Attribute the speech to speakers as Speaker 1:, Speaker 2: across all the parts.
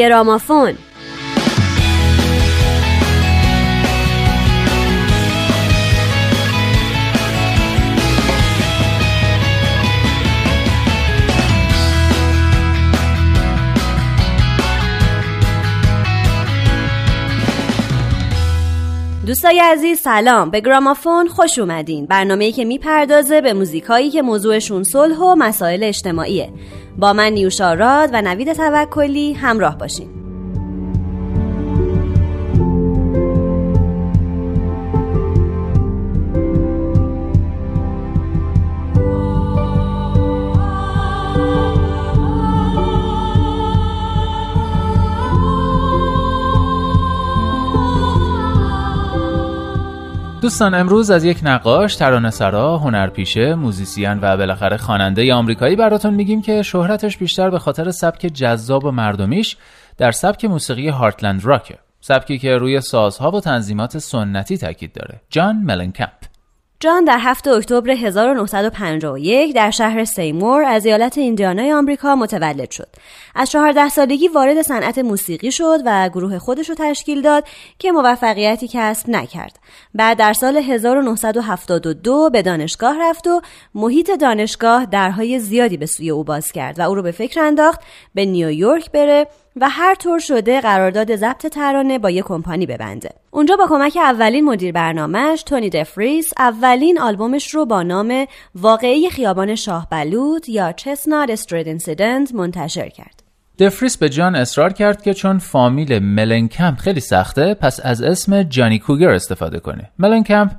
Speaker 1: گرامافون دوستای عزیز سلام. به گرامافون خوش اومدین. برنامه‌ای که می‌پردازه به موزیکایی که موضوعشون صلح و مسائل اجتماعیه. با من نیوشا راد و نوید توکلی همراه باشین.
Speaker 2: دوستان امروز از یک نقاش، ترانه‌سرا، هنرپیشه، موزیسین و بالاخره خواننده آمریکایی براتون میگیم که شهرتش بیشتر به خاطر سبک جذاب و مردمیش در سبک موسیقی هارتلند راکه. سبکی که روی سازها و تنظیمات سنتی تاکید داره. جان ملنکمپ
Speaker 1: جان در 7 اکتبر 1951 در شهر سیمور از ایالت ایندیانای آمریکا متولد شد. از 14 سالگی وارد صنعت موسیقی شد و گروه خودش رو تشکیل داد که موفقیتی کسب نکرد. بعد در سال 1972 به دانشگاه رفت و محیط دانشگاه درهای زیادی به سوی او باز کرد و او رو به فکر انداخت به نیویورک بره و هر طور شده قرارداد ضبط ترانه با یک کمپانی ببنده. اونجا با کمک اولین مدیر برنامهش تونی دفریس اولین آلبومش رو با نام واقعی خیابان شاه بلوط یا Chestnut Street Incident منتشر کرد.
Speaker 2: دفریس به جان اصرار کرد که چون فامیل ملنکمپ خیلی سخته پس از اسم جانی کوگر استفاده کنه. ملنکمپ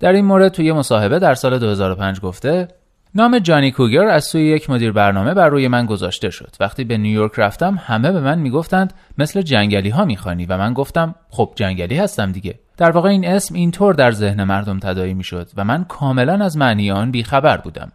Speaker 2: در این مورد توی مصاحبه در سال 2005 گفته نام جانی کوگر از سوی یک مدیر برنامه بر روی من گذاشته شد. وقتی به نیویورک رفتم همه به من می‌گفتند مثل جنگلی ها می‌خوانی و من گفتم خب جنگلی هستم دیگه. در واقع این اسم اینطور در ذهن مردم تدایی می‌شد و من کاملا از معنی آن بیخبر بودم.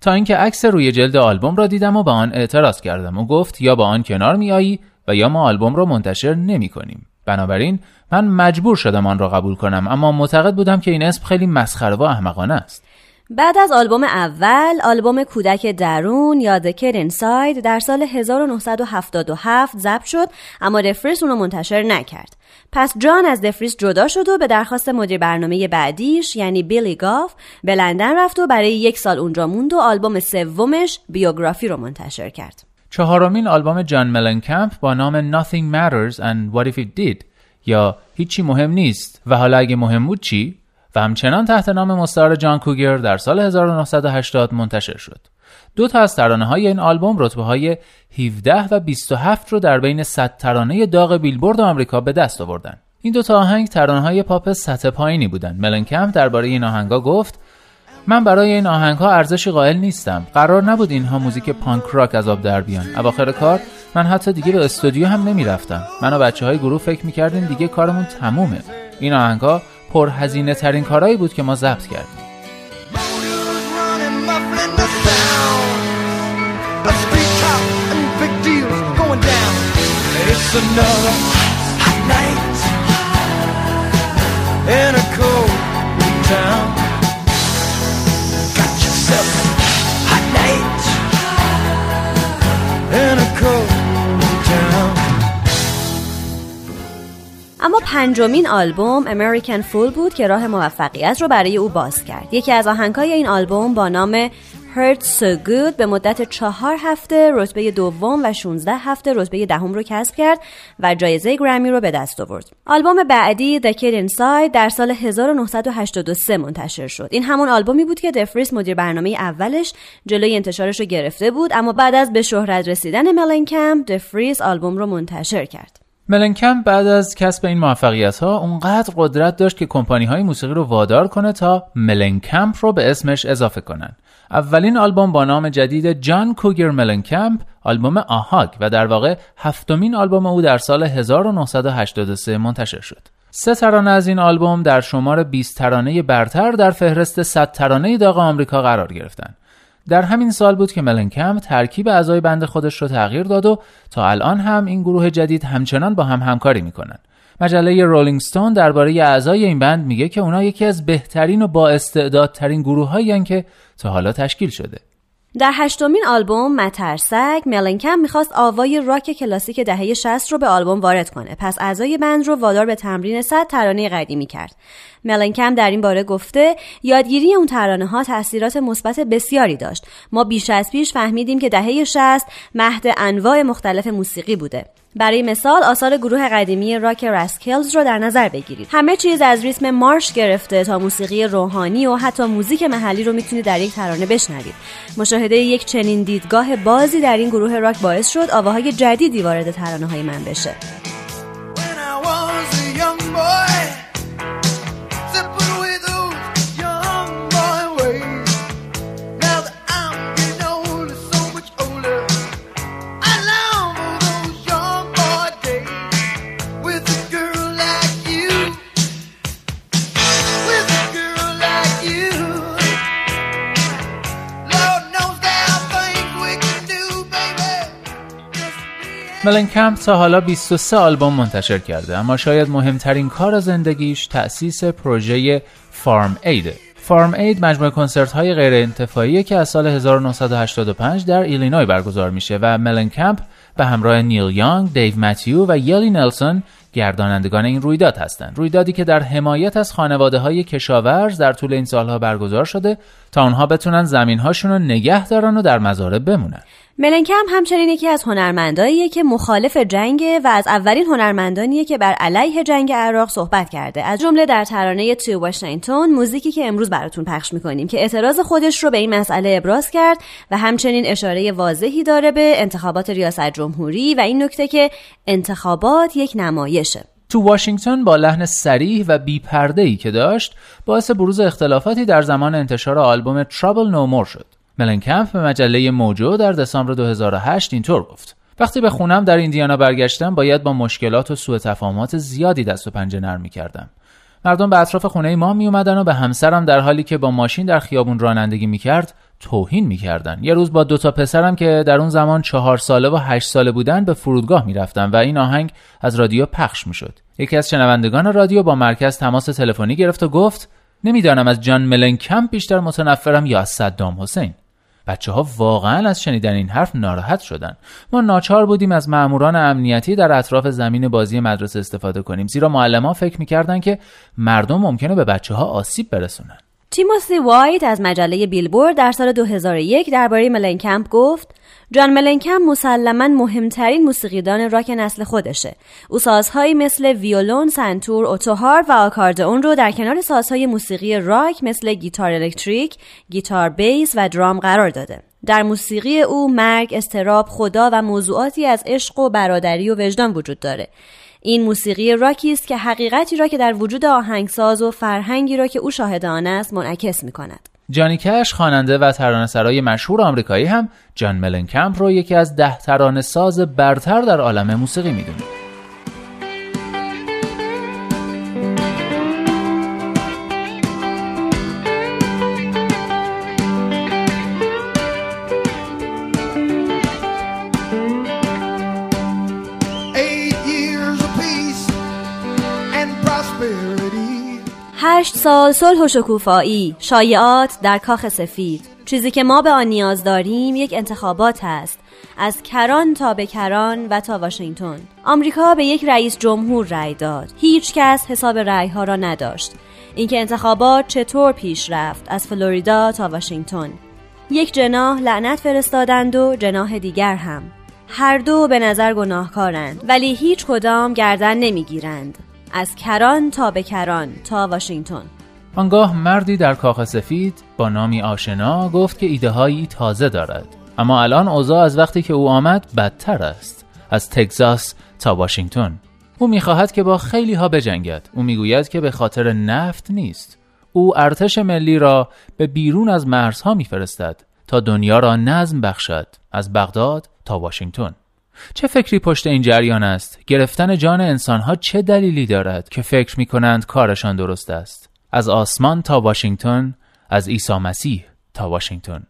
Speaker 2: تا اینکه عکس روی جلد آلبوم را دیدم و به آن اعتراض کردم و گفت یا با آن کنار میایی و یا ما آلبوم را منتشر نمی کنیم. بنابراین من مجبور شدم آن را قبول کنم اما معتقد بودم که این اسم خیلی مسخره و احمقانه است.
Speaker 1: بعد از آلبوم اول، آلبوم کودک درون یا The Kid Inside در سال 1977 ضبط شد اما دفریس اونو منتشر نکرد. پس جان از دفریس جدا شد و به درخواست مدیر برنامه بعدیش یعنی بیلی گاف به لندن رفت و برای یک سال اونجا موند و آلبوم سومش بیوگرافی رو منتشر کرد.
Speaker 2: چهارمین آلبوم جان ملنکمپ با نام Nothing Matters and What If It Did یا هیچی مهم نیست و حالا اگه مهم بود چی و همچنان تحت نام مستعار جان کوگر در سال 1980 منتشر شد. دو تا از ترانه های این آلبوم رتبه های 17 و 27 رو در بین 100 ترانه داغ بیلبورد آمریکا به دست آوردن. این دو تا آهنگ ترانه های پاپ سطح پایینی بودند. ملنکم درباره این آهنگا گفت من برای این آهنگ ها ارزشی قائل نیستم. قرار نبود اینها موزیک پانک راک از آب در بیان. اواخر کار من حتی دیگه به استودیو هم نمی‌رفتم. من و بچه های گروه فکر می‌کردیم دیگه کارمون تمومه. این آهنگ پرهزینه ترین کارهایی بود که ما ضبط کردیم.
Speaker 1: اما پنجمین آلبوم American Fool بود که راه موفقیت رو برای او باز کرد. یکی از آهنگهای این آلبوم با نام Hurt So Good به مدت چهار هفته رتبه دوم و 16 هفته رتبه دهم رو کسب کرد و جایزه گرمی رو به دست آورد. آلبوم بعدی The Kid Inside در سال 1983 منتشر شد. این همون آلبومی بود که دفریس مدیر برنامه اولش جلوی انتشارش رو گرفته بود اما بعد از به شهرت رسیدن ملنکم دفریس آلبوم رو منتشر کرد.
Speaker 2: ملنکم بعد از کسب این موفقیت ها اونقدر قدرت داشت که کمپانی های موسیقی رو وادار کنه تا ملنکمپ رو به اسمش اضافه کنن. اولین آلبوم با نام جدید جان کوگر ملنکمپ آلبوم آهاگ و در واقع هفتمین آلبوم او در سال 1983 منتشر شد. سه ترانه از این آلبوم در شمار 20 ترانه برتر در فهرست 100 ترانه داغ آمریکا قرار گرفتند. در همین سال بود که ملنکم ترکیب اعضای بند خودش رو تغییر داد و تا الان هم این گروه جدید همچنان با هم همکاری می‌کنن. مجله رولینگ ستون درباره اعضای این بند میگه که اونا یکی از بهترین و با استعدادترین گروه هایی که تا حالا تشکیل شده.
Speaker 1: در هشتمین آلبوم مترسک ملنکم می‌خواست آوای راک کلاسیک دهه 60 رو به آلبوم وارد کنه. پس اعضای بند رو وادار به تمرین صد ترانه قدیمی کرد. ملنکم در این باره گفته یادگیری اون ترانه ها تاثیرات مثبت بسیاری داشت. ما بیش از پیش فهمیدیم که دهه 60 مهد انواع مختلف موسیقی بوده. برای مثال آثار گروه قدیمی راک راسکلز رو در نظر بگیرید. همه چیز از ریتم مارش گرفته تا موسیقی روحانی و حتی موزیک محلی رو می‌تونید در یک ترانه بشنوید. مشاهده یک چنین دیدگاه بازی در این گروه راک باعث شد آواهای جدیدی وارد ترانه های من بشه.
Speaker 2: ملنکمپ تا حالا 23 آلبوم منتشر کرده اما شاید مهمترین کار زندگیش تأسیس پروژه Farm Aid ه Farm Aid مجموعه کنسرت های خیریه که از سال 1985 در ایلینوی برگزار میشه و ملنکمپ به همراه نیل یانگ، دیو متیوز و ویلی نلسون گردانندگان این رویداد هستند. رویدادی که در حمایت از خانواده های کشاورز در طول این سالها برگزار شده تا آنها بتونن زمین هاشون رو نگه دارن و در مزارع بمونن.
Speaker 1: ملنکم همچنین یکی از هنرمنداییه که مخالف جنگه و از اولین هنرمندانیه که بر علیه جنگ عراق صحبت کرده. از جمله در ترانه تو واشنگتن موزیکی که امروز براتون پخش می‌کنیم که اعتراض خودش رو به این مسئله ابراز کرد و همچنین اشاره واضحی داره به انتخابات ریاست جمهوری و این نکته که انتخابات یک نمایشه.
Speaker 2: تو واشنگتن با لحن سریح و بیپرده‌ای که داشت باعث بروز اختلافاتی در زمان انتشار آلبوم Trouble No More شد. ملنکمپ به مجله موجو در دسامبر 2008 اینطور گفت. وقتی به خونم در ایندیانا برگشتم باید با مشکلات و سوء تفاهمات زیادی دست و پنجه نرم می‌کردم. مردم به اطراف خونه ما می اومدن و به همسرم در حالی که با ماشین در خیابون رانندگی می‌کرد توهین می‌کردن. یه روز با دوتا پسرم که در اون زمان چهار ساله و هشت ساله بودن به فرودگاه می‌رفتم و این آهنگ از رادیو پخش می‌شد. یکی از شنوندگان رادیو با مرکز تماس تلفنی گرفت و گفت نمی‌دانم از جان ملنکم بیشتر متنفرم یا از صدام حسین؟ بچه ها واقعا از شنیدن این حرف ناراحت شدن. ما ناچار بودیم از ماموران امنیتی در اطراف زمین بازی مدرسه استفاده کنیم زیرا معلم ها فکر می‌کردن که مردم ممکنه به بچه ها آسیب برسونن.
Speaker 1: تیموسی وایت از مجله بیلبورد در سال 2001 درباره ملنکمپ گفت جان ملنکم مسلما مهمترین موسیقیدان راک نسل خودشه. او سازهایی مثل ویولون، سنتور، اتوهار و آکاردئون رو در کنار سازهای موسیقی راک مثل گیتار الکتریک، گیتار بیس و درام قرار داده. در موسیقی او مرگ، استراب، خدا و موضوعاتی از عشق و برادری و وجدان وجود داره. این موسیقی راکی است که حقیقتی را که در وجود آهنگساز و فرهنگی را که او شاهد آن است منعکس می کند.
Speaker 2: جانی کش خواننده و ترانه‌سرای مشهور آمریکایی هم جان ملنکمپ رو یکی از ده ترانه ساز برتر در عالم موسیقی می‌دونه.
Speaker 1: سال صلح و شکوفایی شایعات در کاخ سفید. چیزی که ما به آن نیاز داریم یک انتخابات است. از کران تا به کران و تا واشنگتن. آمریکا به یک رئیس جمهور رأی داد. هیچ کس حساب رأی ها را نداشت. اینکه انتخابات چطور پیش رفت از فلوریدا تا واشنگتن. یک جناح لعنت فرستادند و جناح دیگر هم. هر دو به نظر گناهکارند ولی هیچ کدام گردن نمی‌گیرند. از کران تا به کران تا واشنگتن.
Speaker 2: آنگاه مردی در کاخ سفید با نامی آشنا گفت که ایده هایی تازه دارد. اما الان اوضاع از وقتی که او آمد بدتر است. از تگزاس تا واشنگتن. او می‌خواهد که با خیلی ها بجنگد. او می‌گوید که به خاطر نفت نیست. او ارتش ملی را به بیرون از مرزها میفرستد تا دنیا را نظم بخشد. از بغداد تا واشنگتن. چه فکری پشت این جریان است؟ گرفتن جان انسانها چه دلیلی دارد که فکر می کنند کارشان درست است؟ از آسمان تا واشنگتن، از عیسی مسیح تا واشنگتن.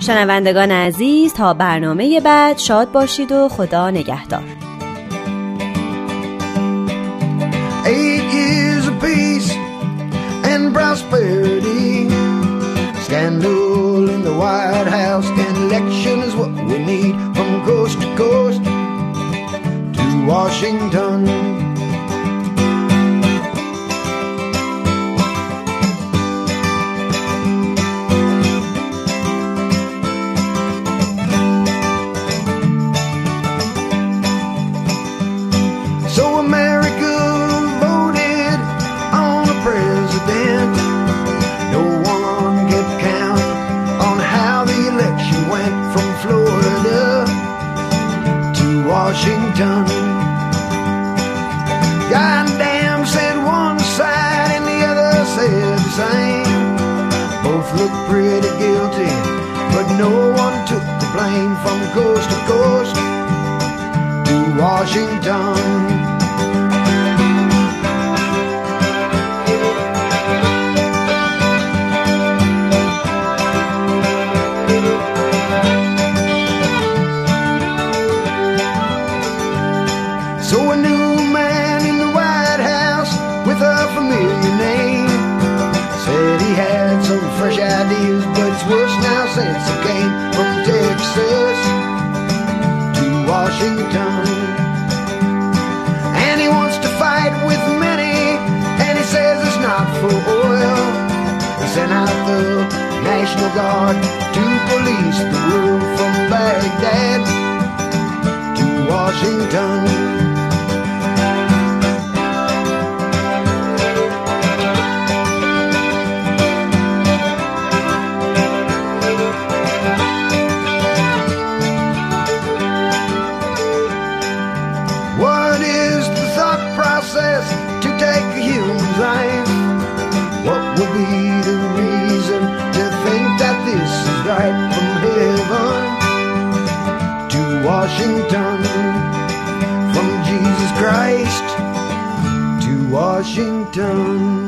Speaker 1: شنوندگان عزیز تا برنامه بعد شاد باشید و خدا نگهدار
Speaker 3: Looked pretty guilty, but no one took the blame from coast to coast to Washington. Since he came from Texas to Washington. And he wants to fight with many, and he says it's not for oil. He sent out the National Guard to police the road from Baghdad to. Washington, done.